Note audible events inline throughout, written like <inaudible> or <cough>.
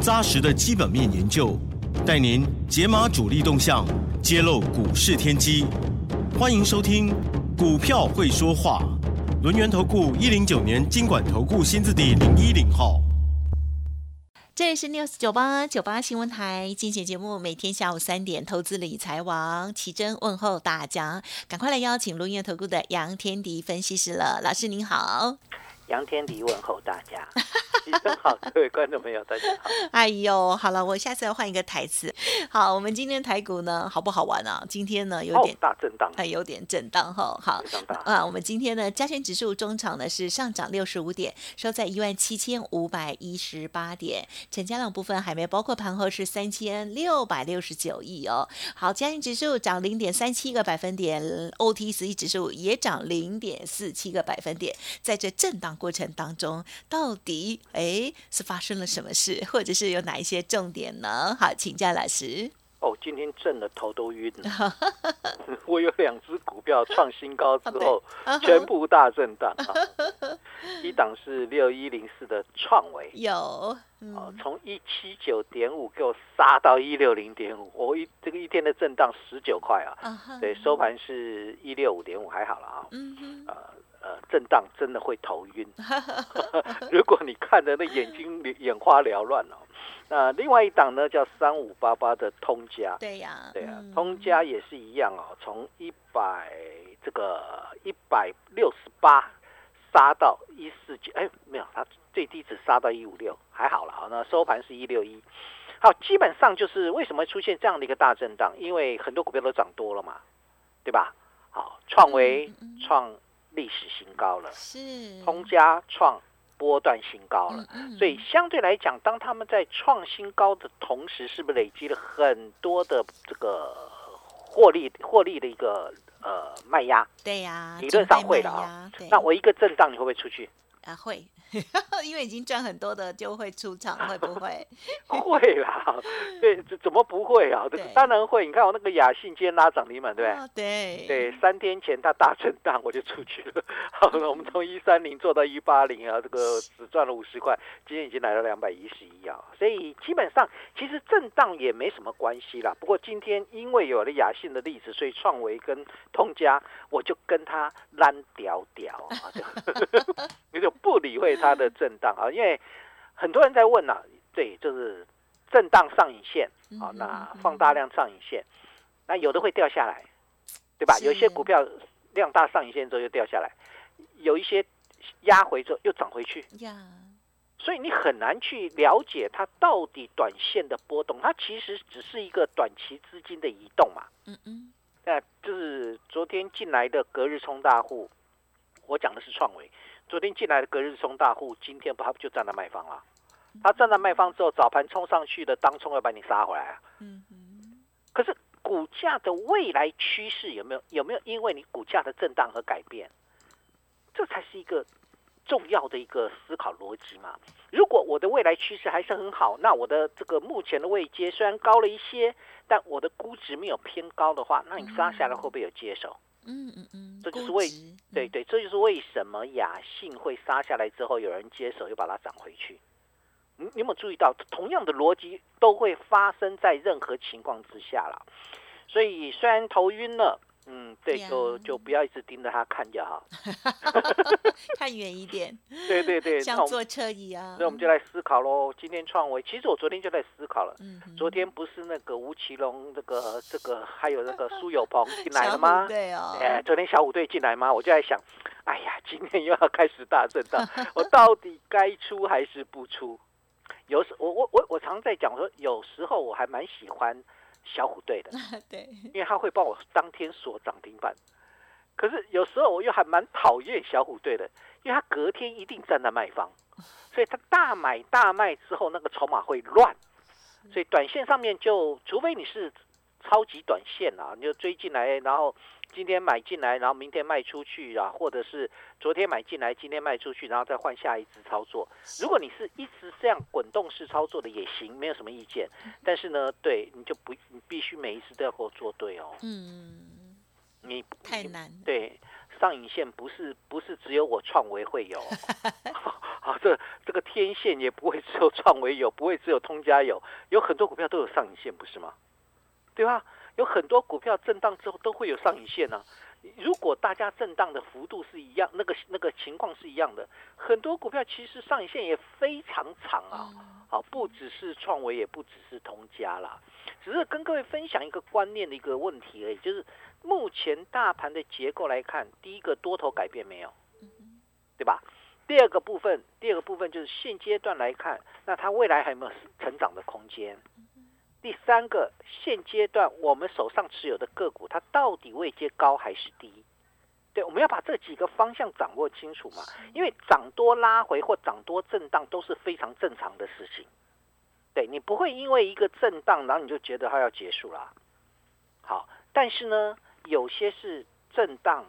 扎实的基本面研究，带您解码主力动向，揭露股市天机。欢迎收听《股票会说话》，轮源投顾一零九年经管投顾新字第零一零号。这里是 News 九八九八新闻台，精选节目每天下午三点，投资理财王奇珍问候大家，赶快来邀请轮源投顾的杨天迪分析师了，老师您好。杨天迪问候大家，<laughs> 医生好，各位观众朋友大家好。哎呦，好了，我下次要换一个台词。好，我们今天台股呢，好不好玩啊？今天呢，有点大震荡，还有点震荡哈。好，啊，我们今天呢，加权指数中场呢是上涨六十五点，收在一万七千五百一十八点，成交量部分还没包括盘后是三千六百六十九亿哦。好，加权指数涨零点三七个百分点，OTC 指数也涨零点四七个百分点，在这震荡。过程当中，到底哎是发生了什么事，或者是有哪一些重点呢？好，请教老师。哦，今天震的头都晕了。<laughs> 我有两只股票创新高之后，全部大震荡。<laughs> 一档是六一零四的创维，有哦，从一七九点五给我杀到一六零点五，我一这个一天的震荡十九块啊。对，收盘是一六五点五，还好了啊。嗯哼，呃。呃，震荡真的会头晕。<laughs> <laughs> 如果你看的那眼睛眼花缭乱哦，那另外一档呢叫三五八八的通家，对呀，对呀，通家也是一样哦，从一百这个一百六十八杀到一四九，哎，没有，它最低只杀到一五六，还好了，那收盘是一六一。好，基本上就是为什么出现这样的一个大震荡？因为很多股票都涨多了嘛，对吧？好，创维创。历史新高了，是通家创波段新高了，所以相对来讲，当他们在创新高的同时，是不是累积了很多的这个获利获利的一个呃卖压？对呀，理论上会的啊。那我一个震荡，你会不会出去？啊，会。<laughs> 因为已经赚很多的就会出场，会不会？<laughs> 会啦，对，怎么不会啊？当然会。你看我那个雅信今天拉涨停板，对不对？对对，三天前它大震荡，我就出去了。<laughs> 好了，我们从一三零做到一八零啊，这个只赚了五十块，今天已经来了两百一十一啊。所以基本上其实震荡也没什么关系啦。不过今天因为有了雅信的例子，所以创维跟通家，我就跟他烂屌屌啊，你就不理会。它的震荡啊，因为很多人在问呐，对，就是震荡上影线啊，那放大量上影线，那有的会掉下来，对吧？有些股票量大上影线之后又掉下来，有一些压回之后又涨回去，所以你很难去了解它到底短线的波动，它其实只是一个短期资金的移动嘛。嗯嗯，那就是昨天进来的隔日冲大户，我讲的是创维。昨天进来的隔日冲大户，今天不他不就站在卖方了？他站在卖方之后，早盘冲上去的当冲要把你杀回来啊！嗯可是股价的未来趋势有没有有没有因为你股价的震荡而改变？这才是一个重要的一个思考逻辑嘛。如果我的未来趋势还是很好，那我的这个目前的位阶虽然高了一些，但我的估值没有偏高的话，那你杀下来会不会有接手？嗯嗯嗯，这就是为对对，这就是为什么雅信会杀下来之后，有人接手又把它涨回去。你你有没有注意到，同样的逻辑都会发生在任何情况之下了？所以虽然头晕了。嗯，对，就就不要一直盯着它看就好，<laughs> 看远一点。对对对，<laughs> 像坐车一样。那我们就来思考喽。今天创维，其实我昨天就在思考了。嗯。昨天不是那个吴奇隆，这个这个还有那个苏有朋进来了吗？对哦。哎，昨天小虎队进来吗？我就在想，哎呀，今天又要开始大震荡，<laughs> 我到底该出还是不出？有时我我我我常在讲说，有时候我还蛮喜欢。小虎队的，<laughs> 对，因为他会帮我当天锁涨停板。可是有时候我又还蛮讨厌小虎队的，因为他隔天一定站在卖方。<laughs> 所以他大买大卖之后，那个筹码会乱，所以短线上面就，除非你是超级短线啊，你就追进来，然后今天买进来，然后明天卖出去啊，或者是昨天买进来，今天卖出去，然后再换下一只操作。如果你是一直这样滚动式操作的也行，没有什么意见。但是呢，对，你就不，你必须每一次都要给我做对哦。嗯，你太难。对。上影线不是不是只有我创维会有，<laughs> 好，这这个天线也不会只有创维有，不会只有通家有，有很多股票都有上影线，不是吗？对吧？有很多股票震荡之后都会有上影线呢。如果大家震荡的幅度是一样，那个那个情况是一样的，很多股票其实上影线也非常长啊。好，不只是创维，也不只是通家啦，只是跟各位分享一个观念的一个问题而已，就是。目前大盘的结构来看，第一个多头改变没有，对吧？第二个部分，第二个部分就是现阶段来看，那它未来还有没有成长的空间？第三个，现阶段我们手上持有的个股，它到底位阶高还是低？对，我们要把这几个方向掌握清楚嘛。因为涨多拉回或涨多震荡都是非常正常的事情。对你不会因为一个震荡，然后你就觉得它要结束啦。好，但是呢？有些是震荡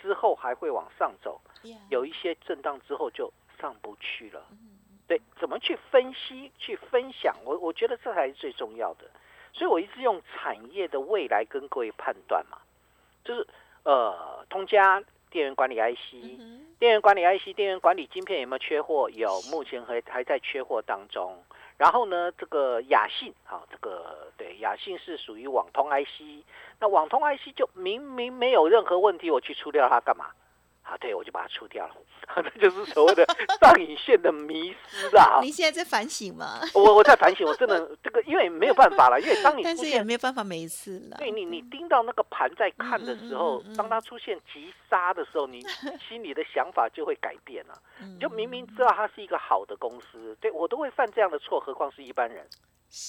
之后还会往上走，有一些震荡之后就上不去了。对，怎么去分析、去分享？我我觉得这才是最重要的。所以我一直用产业的未来跟各位判断嘛，就是呃，通家电源管理 IC、电源管理 IC、电源管理晶片有没有缺货？有，目前还还在缺货当中。然后呢，这个雅信，啊，这个对，雅信是属于网通 IC，那网通 IC 就明明没有任何问题，我去出掉它干嘛？啊，对，我就把它出掉了，<laughs> 这就是所谓的 <laughs> 上影线的迷失啊！你现在在反省吗？<laughs> 我我在反省，我真的这个，因为没有办法了，因为当你但是也没有办法每一次了。对你，你盯到那个盘在看的时候，当它出现急杀的时候，你心里的想法就会改变了。你就明明知道它是一个好的公司，对我都会犯这样的错，何况是一般人。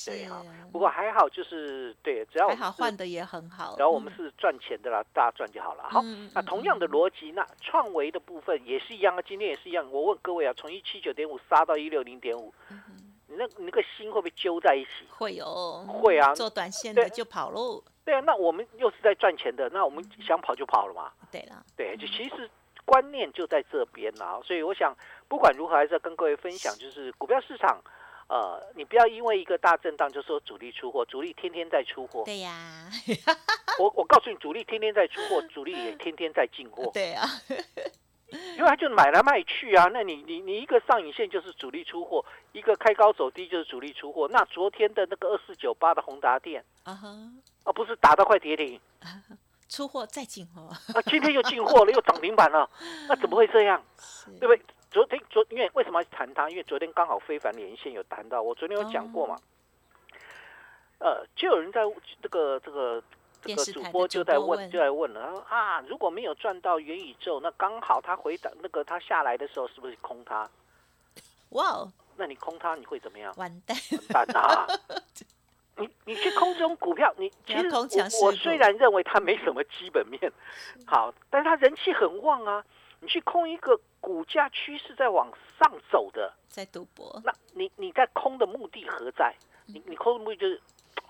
对啊，不过还好，就是对，只要还好换的也很好，然后我们是赚钱的啦，大家赚就好了。好，那同样的逻辑，那创维的部分也是一样啊，今天也是一样。我问各位啊，从一七九点五杀到一六零点五，你那你那个心会不会揪在一起？会有，会啊，做短线的就跑喽。对啊，那我们又是在赚钱的，那我们想跑就跑了嘛。对了，对，就其实观念就在这边啊，所以我想不管如何，还是要跟各位分享，就是股票市场。呃，你不要因为一个大震荡就说主力出货，主力天天在出货。对呀，我我告诉你，主力天天在出货，主力也天天在进货。<laughs> 对啊，因为他就买来卖去啊。那你你你一个上影线就是主力出货，一个开高走低就是主力出货。那昨天的那个二四九八的宏达电啊哈，啊不是打到快跌停，出货再进货啊，今天又进货了，又涨停板了，那怎么会这样？<laughs> 对不对？昨天昨因为为什么要谈它？因为昨天刚好非凡连线有谈到，我昨天有讲过嘛。呃，就有人在这个这个这个主播就在问就在问了啊，如果没有赚到元宇宙，那刚好他回档那个他下来的时候是不是空它？哇哦，那你空它你会怎么样？完蛋，完蛋啊！<laughs> 你你去空这种股票，你其实我我虽然认为它没什么基本面好，但是它人气很旺啊。你去空一个股价趋势在往上走的，在赌博。那你你在空的目的何在？你你空的目的就是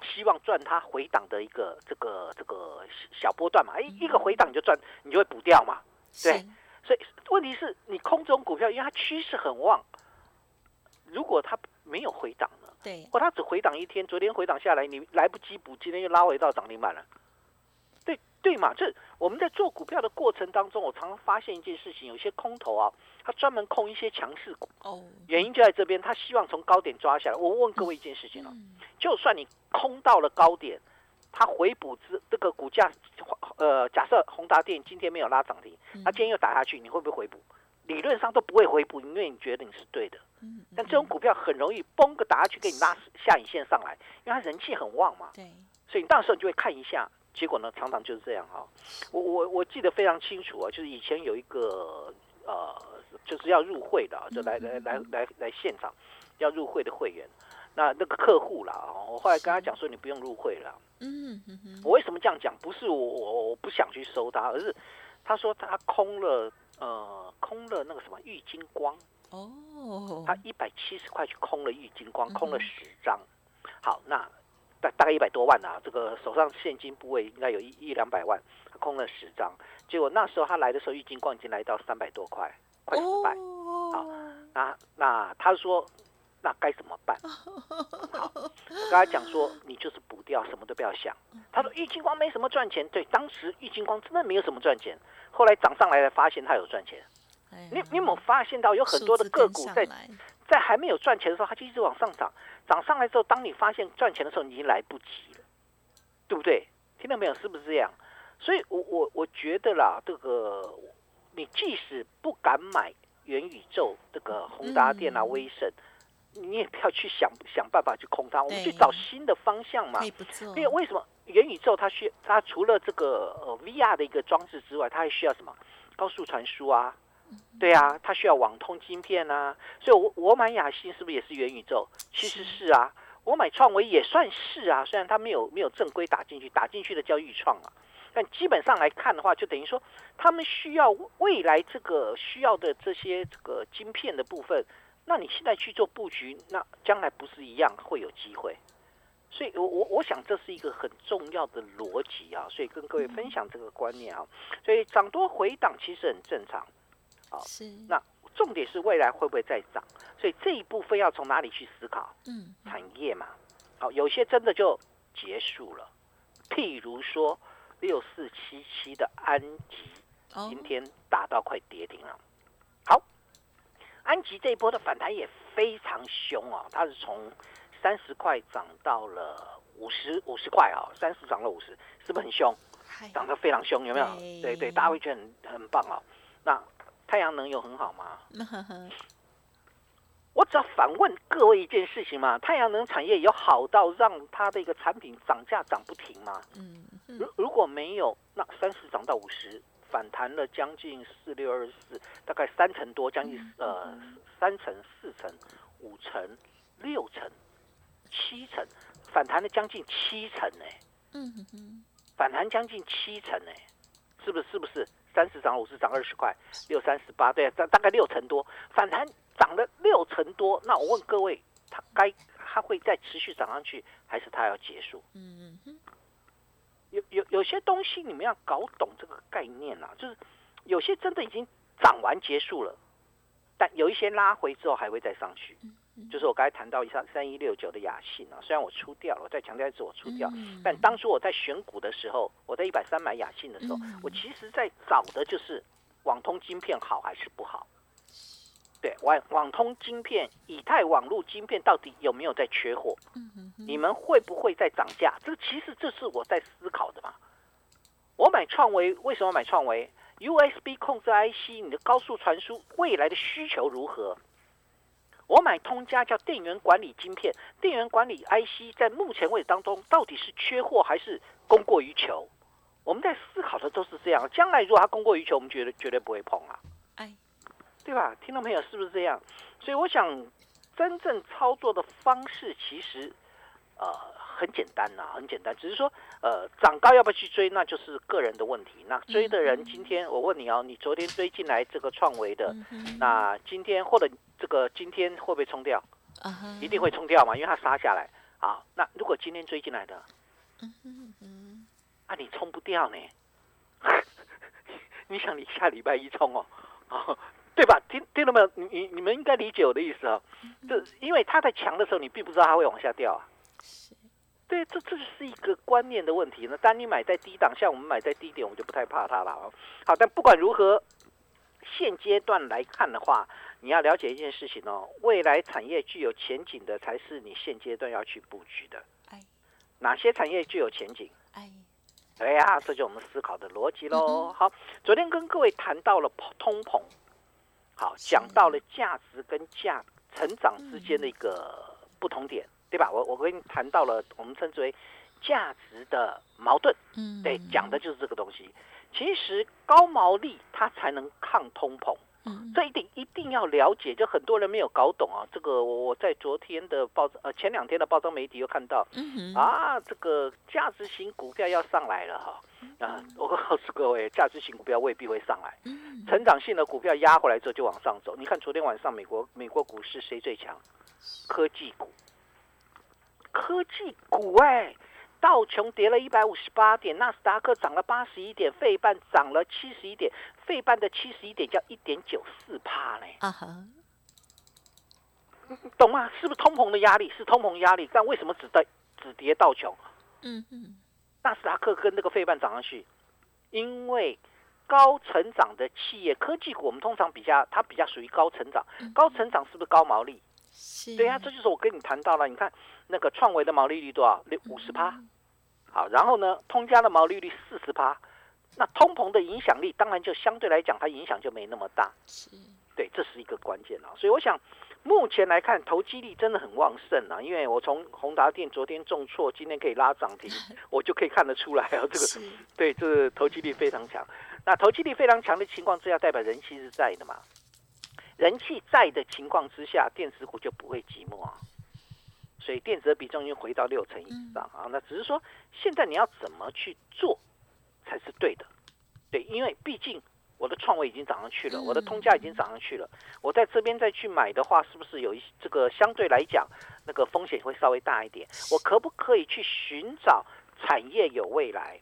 希望赚它回档的一个这个这个小波段嘛？哎，一个回档你就赚，你就会补掉嘛？对。所以问题是你空这种股票，因为它趋势很旺，如果它没有回档呢？对。或它只回档一天，昨天回档下来，你来不及补，今天又拉回到涨停板了。对嘛？这我们在做股票的过程当中，我常常发现一件事情：有些空头啊，他专门空一些强势股。哦，原因就在这边，他希望从高点抓下来。我问各位一件事情啊，就算你空到了高点，它回补之这个股价，呃，假设宏达电今天没有拉涨停，它今天又打下去，你会不会回补？理论上都不会回补，因为你觉得你是对的。嗯，但这种股票很容易崩个打下去，给你拉下影线上来，因为它人气很旺嘛。对，所以你到时候你就会看一下。结果呢，常常就是这样哈。我我我记得非常清楚啊，就是以前有一个呃，就是要入会的，就来来来来来现场要入会的会员，那那个客户啦，我后来跟他讲说，你不用入会了。嗯嗯嗯。我为什么这样讲？不是我我我不想去收他，而是他说他空了呃空了那个什么玉金光哦，他一百七十块去空了玉金光，空了十张。好，那大大概一百多万啊，这个手上现金部位应该有一一两百万，空了十张。结果那时候他来的时候，郁金光已经来到三百多块，快四百。好，那那他说。那该怎么办？<laughs> 好，我跟他讲说，你就是补掉，什么都不要想。他说玉金光没什么赚钱，对，当时玉金光真的没有什么赚钱，后来涨上来了，发现他有赚钱。你你有没有发现到有很多的个股在在还没有赚钱的时候，它就一直往上涨，涨上来之后，当你发现赚钱的时候，你已经来不及了，对不对？听到没有？是不是这样？所以我我我觉得啦，这个你即使不敢买元宇宙，这个宏达电啊、威盛。你也不要去想想办法去空它，我们去找新的方向嘛。因为为什么元宇宙它需它除了这个呃 VR 的一个装置之外，它还需要什么高速传输啊？对啊，它需要网通晶片啊。所以，我我买雅信是不是也是元宇宙？其实是啊，我买创维也算是啊。虽然它没有没有正规打进去，打进去的叫预创啊。但基本上来看的话，就等于说他们需要未来这个需要的这些这个晶片的部分。那你现在去做布局，那将来不是一样会有机会？所以，我我我想这是一个很重要的逻辑啊，所以跟各位分享这个观念啊。所以涨多回档其实很正常，啊，是。那重点是未来会不会再涨？所以这一部分要从哪里去思考？嗯，产业嘛，好，有些真的就结束了。譬如说六四七七的安吉，今天打到快跌停了。好安吉这一波的反弹也非常凶啊，它是从三十块涨到了五十五十块啊，三十涨了五十，是不是很凶？涨得非常凶，有没有？对对，大家会觉得很很棒哦。那太阳能有很好吗？<laughs> 我只要反问各位一件事情嘛，太阳能产业有好到让它的一个产品涨价涨不停吗？嗯，如如果没有，那三十涨到五十。反弹了将近四六二四，大概三成多，将近呃三成、四成、五成、六成、七成，反弹了将近七成呢。嗯哼，反弹将近七成呢，是不是？是不是？三十涨五十涨二十块，六三十八，对，大大概六成多，反弹涨了六成多。那我问各位，它该它会再持续涨上去，还是它要结束？嗯哼。有有有些东西你们要搞懂这个概念啊，就是有些真的已经涨完结束了，但有一些拉回之后还会再上去。就是我刚才谈到一下三一六九的雅信啊，虽然我出掉了，我再强调一次我出掉，但当初我在选股的时候，我在一百三买雅信的时候，我其实在找的就是网通晶片好还是不好。对，网网通晶片、以太网络晶片到底有没有在缺货？你们会不会在涨价？这其实这是我在思考的嘛。我买创维，为什么买创维？USB 控制 IC，你的高速传输未来的需求如何？我买通家叫电源管理晶片，电源管理 IC 在目前位置当中到底是缺货还是供过于求？我们在思考的都是这样。将来如果它供过于求，我们绝对绝对不会碰啊。对吧？听众朋友是不是这样？所以我想，真正操作的方式其实，呃，很简单呐，很简单。只是说，呃，涨高要不要去追，那就是个人的问题。那追的人，今天我问你哦，你昨天追进来这个创维的，那今天或者这个今天会不会冲掉？一定会冲掉嘛，因为它杀下来。啊，那如果今天追进来的，啊，你冲不掉呢？<laughs> 你想你下礼拜一冲哦？哦？对吧？听听到没有？你你你们应该理解我的意思啊。这因为它在强的时候，你并不知道它会往下掉啊。对，这这是一个观念的问题。那当你买在低档，像我们买在低点，我们就不太怕它了啊。好，但不管如何，现阶段来看的话，你要了解一件事情哦：未来产业具有前景的，才是你现阶段要去布局的。哎，哪些产业具有前景？哎，哎呀，这就我们思考的逻辑喽。好，昨天跟各位谈到了通膨。好，讲到了价值跟价成长之间的一个不同点，对吧？我我跟你谈到了我们称之为价值的矛盾，嗯，对，讲的就是这个东西。其实高毛利它才能抗通膨，嗯，这一定一定要了解。就很多人没有搞懂啊，这个我我在昨天的报呃前两天的报章媒体又看到，嗯啊，这个价值型股票要上来了哈，啊，我告诉各位，价值型股票未必会上来，嗯，成长性的股票压回来之后就往上走。你看昨天晚上美国美国股市谁最强？科技股，科技股哎，道琼跌了一百五十八点，纳斯达克涨了八十一点，费半涨了七十一点，费半的七十一点叫一点九四帕嘞，啊哈，懂吗？是不是通膨的压力？是通膨压力，但为什么只跌只跌道琼？嗯嗯，纳斯达克跟那个费半涨上去，因为高成长的企业科技股，我们通常比较它比较属于高成长，高成长是不是高毛利？是，对呀、这就是我跟你谈到了。你看那个创维的毛利率多少？六五十趴。好，然后呢，通家的毛利率四十趴。那通膨的影响力，当然就相对来讲，它影响就没那么大。是，对，这是一个关键啊。所以我想，目前来看，投机力真的很旺盛啊。因为我从宏达电昨天重挫，今天可以拉涨停，<laughs> 我就可以看得出来啊，这个，对，这个投机力非常强。那投机力非常强的情况之下，代表人气是在的嘛？人气在的情况之下，电子股就不会寂寞啊。所以电子的比重已经回到六成以上啊。那只是说，现在你要怎么去做才是对的？对，因为毕竟我的创维已经涨上去了，我的通价已经涨上去了，我在这边再去买的话，是不是有一这个相对来讲那个风险会稍微大一点？我可不可以去寻找产业有未来？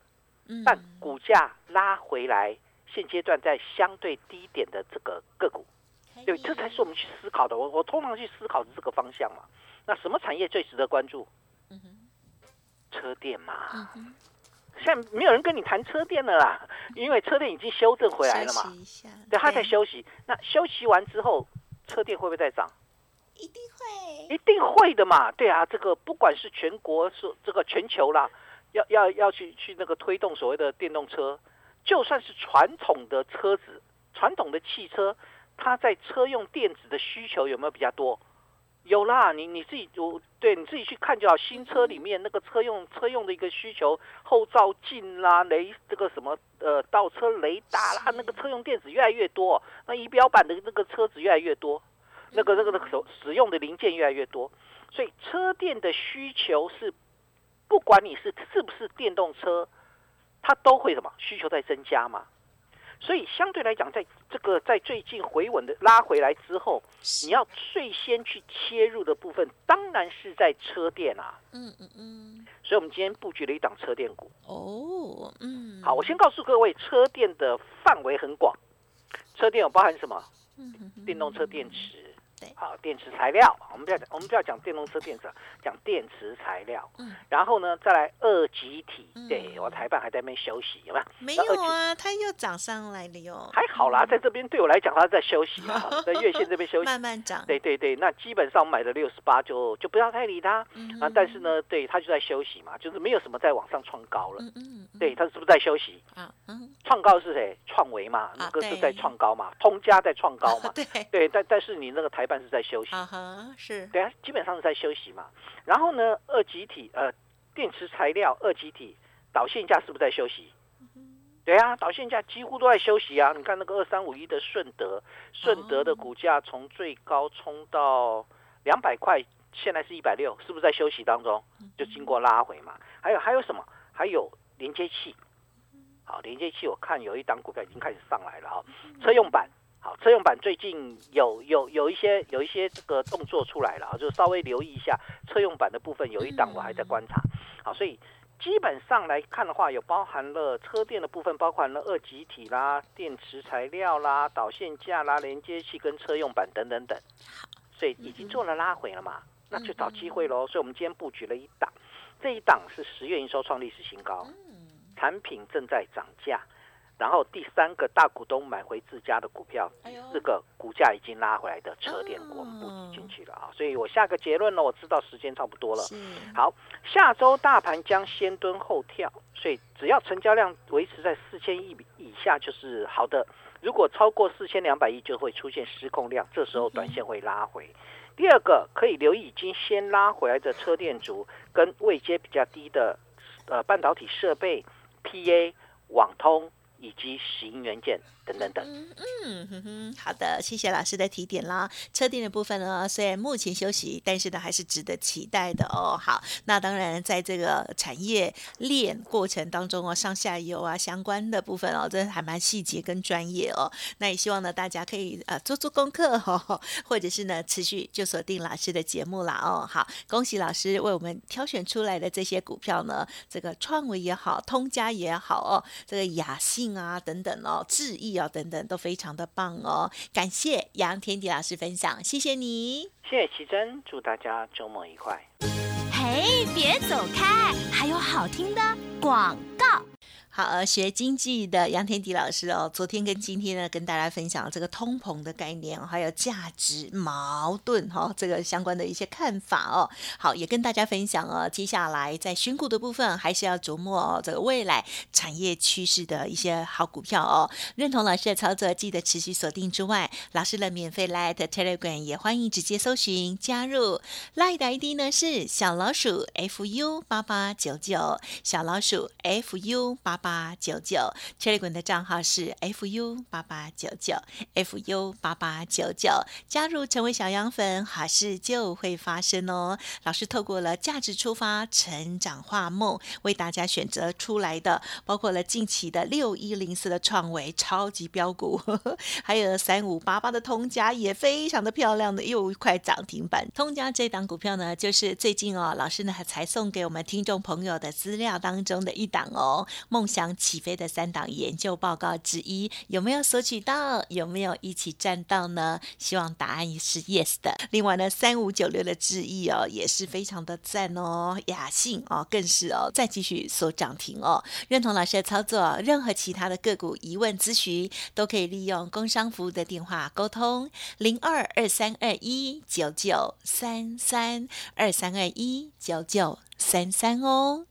嗯，但股价拉回来，现阶段在相对低点的这个个股，对，这才是我们去思考的。我我通常去思考的这个方向嘛。那什么产业最值得关注？嗯哼，车电嘛。嗯哼，现在没有人跟你谈车电了啦，因为车电已经修正回来了嘛休。息一下，对，他在休息。那休息完之后，车电会不会再涨？一定会，一定会的嘛。对啊，这个不管是全国是这个全球啦，要要要去去那个推动所谓的电动车，就算是传统的车子、传统的汽车，它在车用电子的需求有没有比较多？有啦，你你自己我对你自己去看就好。新车里面那个车用车用的一个需求，后照镜啦、雷这个什么呃倒车雷达啦，那个车用电子越来越多，那仪表板的那个车子越来越多，那个那个那个使使用的零件越来越多，所以车电的需求是，不管你是是不是电动车，它都会什么需求在增加嘛。所以相对来讲，在这个在最近回稳的拉回来之后，你要最先去切入的部分，当然是在车电啊。嗯嗯嗯，所以我们今天布局了一档车电股。哦，嗯，好，我先告诉各位，车电的范围很广，车电有包含什么？嗯哼哼电动车电池对，好，电池材料，我们不要讲，我们不要讲电动车电池，讲电池材料。嗯，然后呢，再来二级体，嗯对我台办还在那边休息，有没有？没有啊，它又涨上来了哟，还好啦，在这边对我来讲，它在休息啊，<laughs> 在月线这边休息。慢慢涨，对对对，那基本上买了六十八就就不要太理它嗯啊。但是呢，对它就在休息嘛，就是没有什么在往上创高了。嗯嗯，嗯对，它是不是在休息？啊，嗯，创高是谁？创维嘛，那个是在创高嘛，通家在创高嘛。对，对，但但是你那个台办是在休息。啊哈，是，对啊，基本上是在休息嘛。然后呢，二极体呃，电池材料二极体导线架是不是在休息？对啊，导线架几乎都在休息啊。你看那个二三五一的顺德，顺德的股价从最高冲到两百块，现在是一百六，是不是在休息当中？就经过拉回嘛。还有还有什么？还有连接器。好，连接器我看有一档股票已经开始上来了哈、车用版。好，车用版最近有有有一些有一些这个动作出来了啊，就稍微留意一下车用版的部分，有一档我还在观察。好，所以基本上来看的话，有包含了车电的部分，包含了二极体啦、电池材料啦、导线架啦、连接器跟车用板等等等，所以已经做了拉回了嘛，那就找机会喽。所以我们今天布局了一档，这一档是十月营收创历史新高，嗯，产品正在涨价。然后第三个大股东买回自家的股票，哎呦第四个股价已经拉回来的车电股，我们布局进去了啊。所以我下个结论呢，我知道时间差不多了。是，好，下周大盘将先蹲后跳，所以只要成交量维持在四千亿以下就是好的。如果超过四千两百亿，就会出现失控量，这时候短线会拉回。第二个可以留意已经先拉回来的车电族跟位阶比较低的呃半导体设备、PA、网通以及石英元件。等等等。嗯哼哼，好的，谢谢老师的提点啦。车电的部分呢，虽然目前休息，但是呢还是值得期待的哦。好，那当然在这个产业链过程当中哦，上下游啊相关的部分哦，这还蛮细节跟专业哦。那也希望呢大家可以呃做做功课哦，或者是呢持续就锁定老师的节目啦哦。好，恭喜老师为我们挑选出来的这些股票呢，这个创维也好，通家也好哦，这个雅信啊等等哦，智毅啊等等都非常的棒哦。感谢杨天迪老师分享，谢谢你，谢谢奇珍，祝大家周末愉快。嘿，别走开，还有好听的广告。好，学经济的杨天迪老师哦，昨天跟今天呢，跟大家分享这个通膨的概念，还有价值矛盾哈，这个相关的一些看法哦。好，也跟大家分享哦，接下来在选股的部分，还是要琢磨哦，这个未来产业趋势的一些好股票哦。认同老师的操作，记得持续锁定之外，老师的免费 Light Telegram 也欢迎直接搜寻加入，Light 的 ID 呢是小老鼠 fu 八八九九，小老鼠 fu 八。八九九，Telegram 的账号是 fu 八八九九，fu 八八九九，加入成为小羊粉，好事就会发生哦。老师透过了价值出发，成长化梦，为大家选择出来的，包括了近期的六一零四的创维超级标股，还有三五八八的通家也非常的漂亮的，又一块涨停板。通家这档股票呢，就是最近哦，老师呢才送给我们听众朋友的资料当中的一档哦，梦。想起飞的三档研究报告之一，有没有索取到？有没有一起赚到呢？希望答案是 yes 的。另外呢，三五九六的智毅哦，也是非常的赞哦。雅信哦，更是哦，再继续锁涨停哦。认同老师的操作，任何其他的个股疑问咨询，都可以利用工商服务的电话沟通零二二三二一九九三三二三二一九九三三哦。